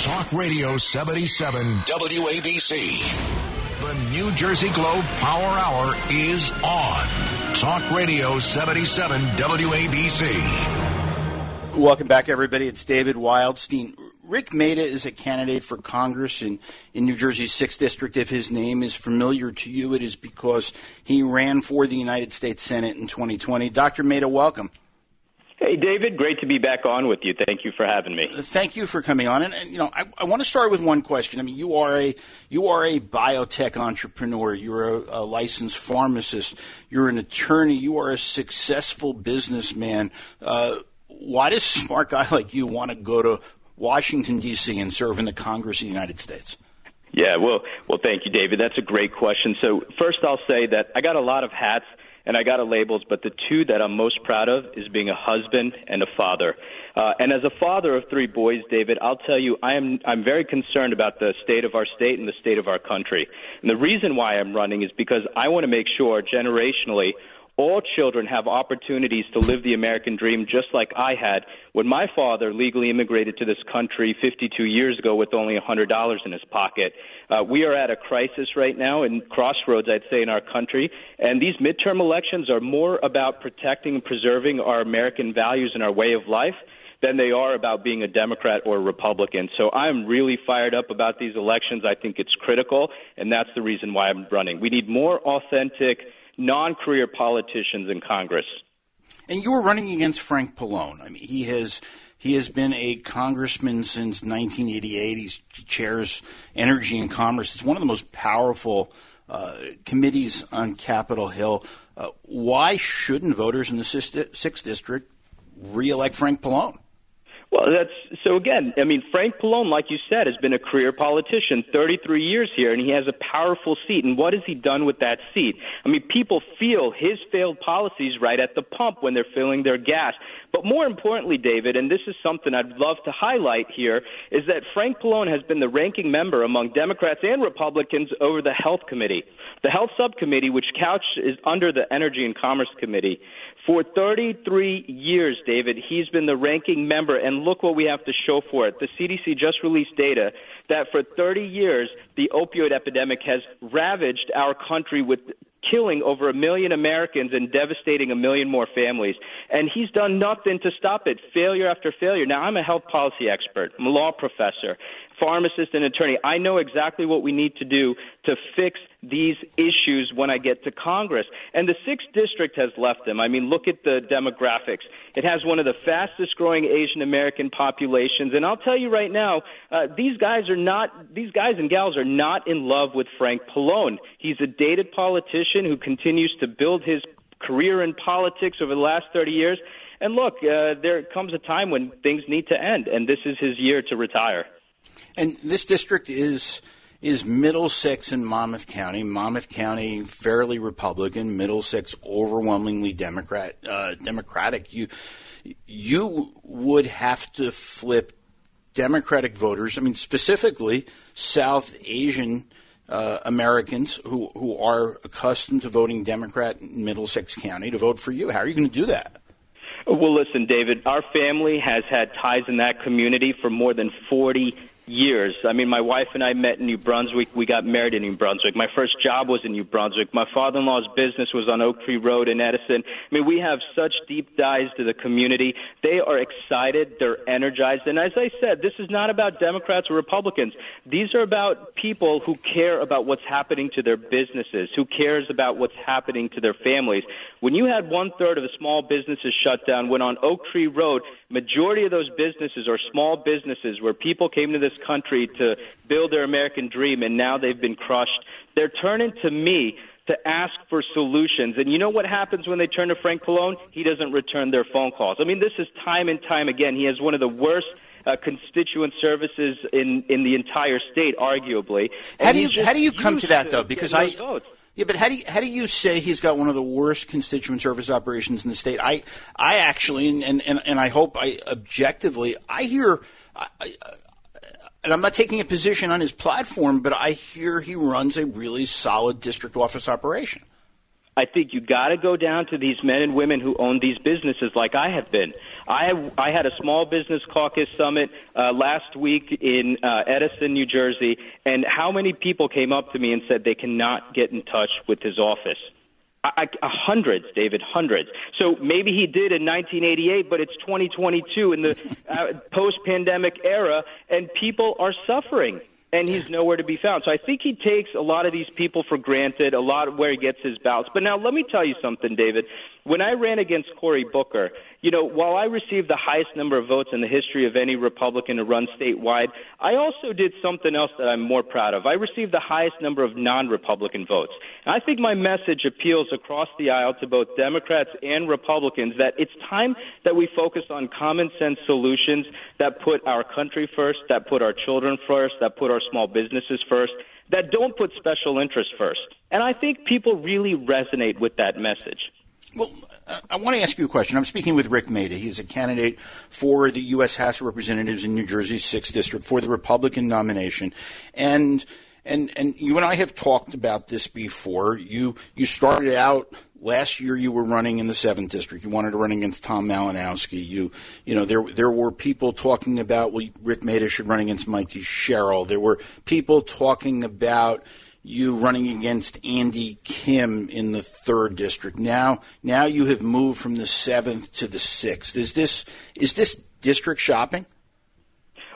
Talk Radio 77 WABC. The New Jersey Globe Power Hour is on. Talk Radio 77 WABC. Welcome back, everybody. It's David Wildstein. Rik Mehta is a candidate for Congress in, in New Jersey's 6th District. If his name is familiar to you, it is because he ran for the United States Senate in 2020. Dr. Mehta, welcome. Hey, David, great to be back on with you. Thank you for having me. Thank you for coming on. And, and you know, I, I, want to start with one question. I mean, you are a you are a biotech entrepreneur. You're a, a licensed pharmacist. You're an attorney. You are a successful businessman. Uh, why does a smart guy like you want to go to Washington D.C. and serve in the Congress of the United States? Yeah, well, well, thank you, David. That's a great question. So first, I'll say that I got a lot of hats and I got a labels, but the two that I'm most proud of is being a husband and a father. Uh, and as a father of three boys, David, I'll tell you, I am I'm very concerned about the state of our state and the state of our country. And the reason why I'm running is because I want to make sure generationally all children have opportunities to live the American dream just like I had when my father legally immigrated to this country 52 years ago with only $100 in his pocket. Uh, we are at a crisis right now in crossroads, I'd say, in our country. And these midterm elections are more about protecting and preserving our American values and our way of life than they are about being a Democrat or a Republican. So I'm really fired up about these elections. I think it's critical, and that's the reason why I'm running. We need more authentic non career politicians in Congress. And you were running against Frank Pallone. I mean, he has he has been a congressman since 1988. He chairs Energy and Commerce. It's one of the most powerful uh, committees on Capitol Hill. Uh, why shouldn't voters in the sixth district reelect Frank Pallone? Well, that's so again, I mean, Frank Pallone, like you said, has been a career politician, 33 years here, and he has a powerful seat. And what has he done with that seat? I mean, people feel his failed policies right at the pump when they're filling their gas. But more importantly, David, and this is something I'd love to highlight here, is that Frank Pallone has been the ranking member among Democrats and Republicans over the Health Committee. The Health Subcommittee, which couch is under the Energy and Commerce Committee, for 33 years, David, he's been the ranking member, and look what we have to show for it. The CDC just released data that for 30 years, the opioid epidemic has ravaged our country with killing over a million Americans and devastating a million more families. And he's done nothing to stop it, failure after failure. Now, I'm a health policy expert, I'm a law professor pharmacist and attorney. I know exactly what we need to do to fix these issues when I get to Congress. And the 6th District has left them. I mean, look at the demographics. It has one of the fastest growing Asian American populations. And I'll tell you right now, uh, these guys are not, these guys and gals are not in love with Frank Pallone. He's a dated politician who continues to build his career in politics over the last 30 years. And look, uh, there comes a time when things need to end, and this is his year to retire. And this district is is Middlesex and Monmouth County. Monmouth County fairly Republican, Middlesex overwhelmingly Democrat. Uh, Democratic. You you would have to flip Democratic voters. I mean, specifically South Asian. Uh, Americans who, who are accustomed to voting Democrat in Middlesex County to vote for you. How are you going to do that? Well, listen, David, our family has had ties in that community for more than 40 years. I mean, my wife and I met in New Brunswick. We got married in New Brunswick. My first job was in New Brunswick. My father-in-law's business was on Oak Tree Road in Edison. I mean, we have such deep ties to the community. They are excited. They're energized. And as I said, this is not about Democrats or Republicans. These are about people who care about what's happening to their businesses, who cares about what's happening to their families. When you had one third of the small businesses shut down, when on Oak Tree Road, majority of those businesses are small businesses where people came to this country to build their American dream, and now they've been crushed. They're turning to me to ask for solutions. And you know what happens when they turn to Frank Pallone? He doesn't return their phone calls. I mean, this is time and time again. He has one of the worst uh, constituent services in in the entire state, arguably. how do you how do you come to that though? Because I. Votes. Yeah, but how do you, how do you say he's got one of the worst constituent service operations in the state? I I actually and and, and I hope I objectively I hear I, I, and I'm not taking a position on his platform, but I hear he runs a really solid district office operation. I think you got to go down to these men and women who own these businesses like I have been. I I had a small business caucus summit uh, last week in uh, Edison, New Jersey, and how many people came up to me and said they cannot get in touch with his office? I, I, hundreds, David, hundreds. So maybe he did in 1988, but it's 2022 in the uh, post-pandemic era, and people are suffering and he's nowhere to be found. So I think he takes a lot of these people for granted, a lot of where he gets his ballots. But now let me tell you something, David. When I ran against Cory Booker, you know, while I received the highest number of votes in the history of any Republican to run statewide, I also did something else that I'm more proud of. I received the highest number of non-Republican votes. And I think my message appeals across the aisle to both Democrats and Republicans that it's time that we focus on common sense solutions that put our country first, that put our children first, that put our small businesses first, that don't put special interests first. And I think people really resonate with that message. Well, I want to ask you a question. I'm speaking with Rik Mehta. He's a candidate for the U.S. House of Representatives in New Jersey's 6th District for the Republican nomination. And, and, and you and I have talked about this before. You, you started out last year you were running in the 7th District. You wanted to run against Tom Malinowski. You, you know, there, there were people talking about, well, Rik Mehta should run against Mikey Sherrill. There were people talking about, you running against Andy Kim in the third district. Now, now you have moved from the seventh to the sixth. Is this is this district shopping?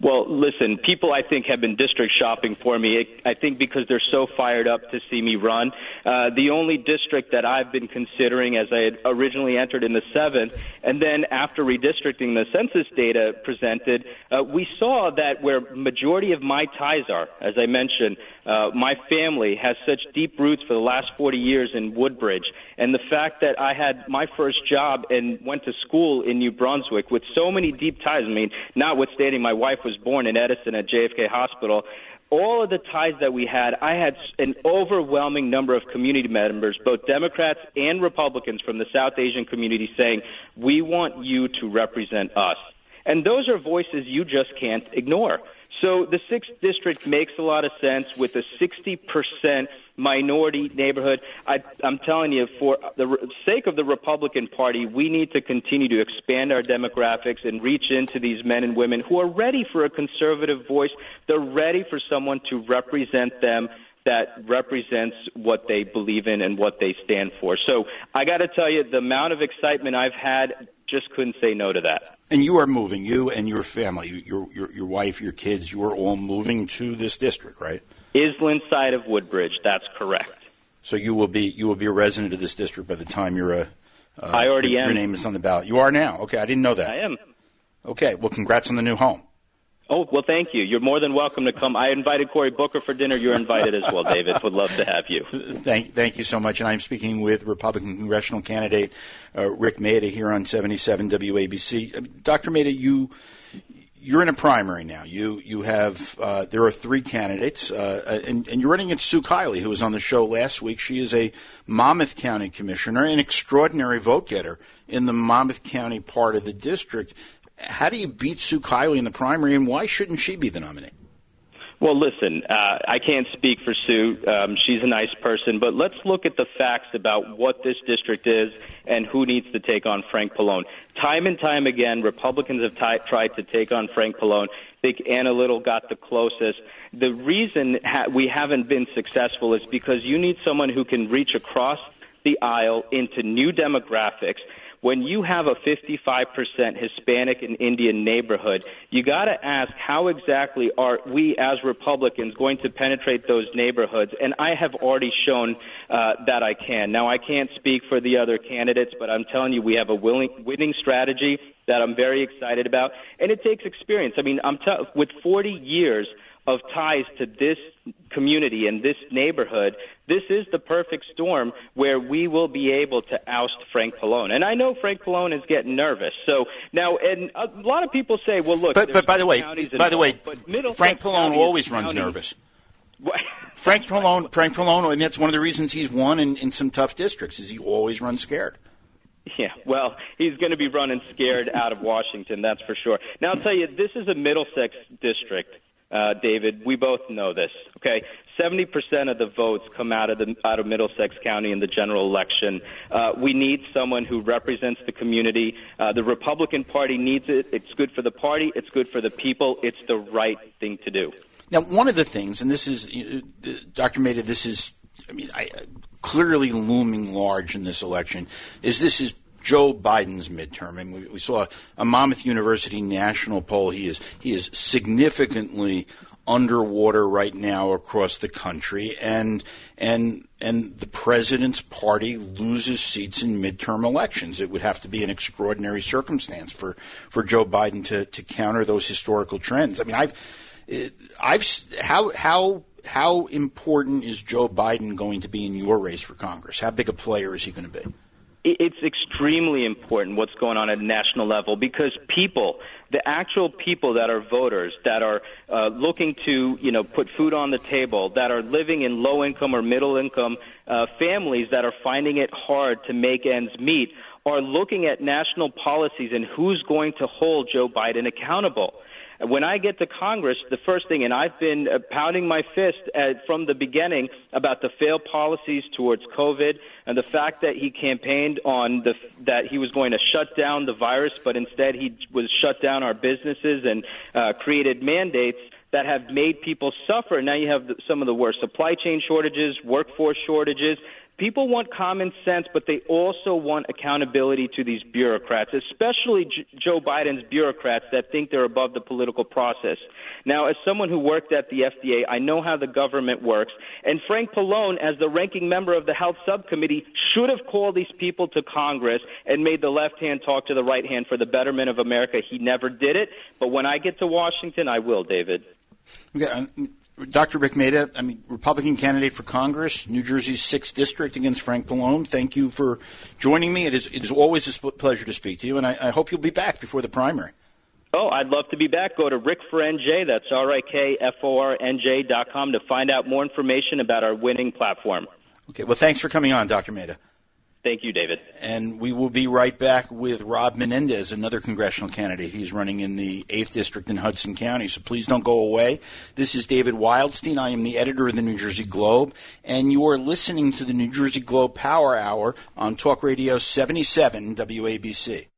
Well, listen, people I think have been district shopping for me. I think because they're so fired up to see me run. Uh, the only district that I've been considering as I had originally entered in the seventh, and then after redistricting the census data presented, uh, we saw that where majority of my ties are, as I mentioned, uh, my family has such deep roots for the last 40 years in Woodbridge, and the fact that I had my first job and went to school in New Brunswick with so many deep ties. I mean, notwithstanding my wife was born in Edison at JFK Hospital. All of the ties that we had, I had an overwhelming number of community members, both Democrats and Republicans from the South Asian community saying, we want you to represent us. And those are voices you just can't ignore. So the sixth district makes a lot of sense with a 60% minority neighborhood. I, I'm telling you, for the sake of the Republican Party, we need to continue to expand our demographics and reach into these men and women who are ready for a conservative voice. They're ready for someone to represent them that represents what they believe in and what they stand for. So I got to tell you, the amount of excitement I've had just couldn't say no to that. And you are moving, you and your family, your your, your wife, your kids, you are all moving to this district, right? Iselin side of Woodbridge. That's correct. So you will be you will be a resident of this district by the time you're a. Uh, I already your, am. Your name is on the ballot. You are now. Okay, I didn't know that. I am. Okay, well, congrats on the new home. Oh, well, thank you. You're more than welcome to come. I invited Cory Booker for dinner. You're invited as well, David. Would love to have you. Thank, thank you so much. And I'm speaking with Republican congressional candidate uh, Rik Mehta here on 77 WABC. Uh, Dr. Mehta, you you're in a primary now. You you have uh, there are three candidates, uh, and, and, you're running against Sue Kiley, who was on the show last week. She is a Monmouth County commissioner, an extraordinary vote getter in the Monmouth County part of the district. How do you beat Sue Kiley in the primary, and why shouldn't she be the nominee? Well, listen, uh, I can't speak for Sue. Um, she's a nice person, but let's look at the facts about what this district is and who needs to take on Frank Pallone. Time and time again, Republicans have t- tried to take on Frank Pallone. I think Anna Little got the closest. The reason ha- we haven't been successful is because you need someone who can reach across the aisle into new demographics when you have a 55% Hispanic and Indian neighborhood, you got to ask how exactly are we as Republicans going to penetrate those neighborhoods? And I have already shown uh, that I can. Now, I can't speak for the other candidates, but I'm telling you, we have a willing, winning strategy that I'm very excited about, and it takes experience. I mean, I'm t- with 40 years of ties to this community and this neighborhood, this is the perfect storm where we will be able to oust Frank Pallone. And I know Frank Pallone is getting nervous. So now, and a lot of people say, well, look, but, but by the way, by the way, Frank Pallone always runs nervous. Frank Pallone, Frank Pallone, and that's one of the reasons he's won in, in some tough districts. Is he always runs scared? Yeah, well, he's going to be running scared out of Washington, that's for sure. Now, I'll tell you, this is a Middlesex district uh, David. We both know this. Okay, 70% of the votes come out of the out of Middlesex County in the general election. Uh, we need someone who represents the community. Uh, the Republican Party needs it. It's good for the party. It's good for the people. It's the right thing to do. Now, one of the things, and this is, Dr. Mehta, this is, I mean, I, clearly looming large in this election, is this is Joe Biden's midterm. And we, we saw a Monmouth University national poll. He is he is significantly underwater right now across the country, and and and the president's party loses seats in midterm elections. It would have to be an extraordinary circumstance for, for Joe Biden to, to counter those historical trends. I mean, I've eh, I've how how how important is Joe Biden going to be in your race for Congress? How big a player is he going to be? It's extremely important what's going on at national level because people, the actual people that are voters, that are uh, looking to, you know, put food on the table, that are living in low income or middle income uh, families that are finding it hard to make ends meet, are looking at national policies and who's going to hold Joe Biden accountable. When I get to Congress, the first thing, and I've been uh, pounding my fist at, from the beginning about the failed policies towards COVID and the fact that he campaigned on the that he was going to shut down the virus, but instead he was shut down our businesses and uh, created mandates that have made people suffer. Now you have some of the worst supply chain shortages, workforce shortages, People want common sense, but they also want accountability to these bureaucrats, especially J- Joe Biden's bureaucrats that think they're above the political process. Now, as someone who worked at the FDA, I know how the government works. And Frank Pallone, as the ranking member of the Health Subcommittee, should have called these people to Congress and made the left hand talk to the right hand for the betterment of America. He never did it. But when I get to Washington, I will, David. Okay, Dr. Rik Mehta, I mean, Republican candidate for Congress, New Jersey's 6th District against Frank Pallone. Thank you for joining me. It is, it is always a pleasure to speak to you, and I, I hope you'll be back before the primary. Oh, I'd love to be back. Go to Rik for NJ, that's R-I-K-F-O-R-N-J dot com to find out more information about our winning platform. Okay, well, thanks for coming on, Dr. Mehta. Thank you, David. And we will be right back with Rob Menendez, another congressional candidate. He's running in the 8th District in Hudson County, so please don't go away. This is David Wildstein. I am the editor of the New Jersey Globe, and you are listening to the New Jersey Globe Power Hour on Talk Radio 77 WABC.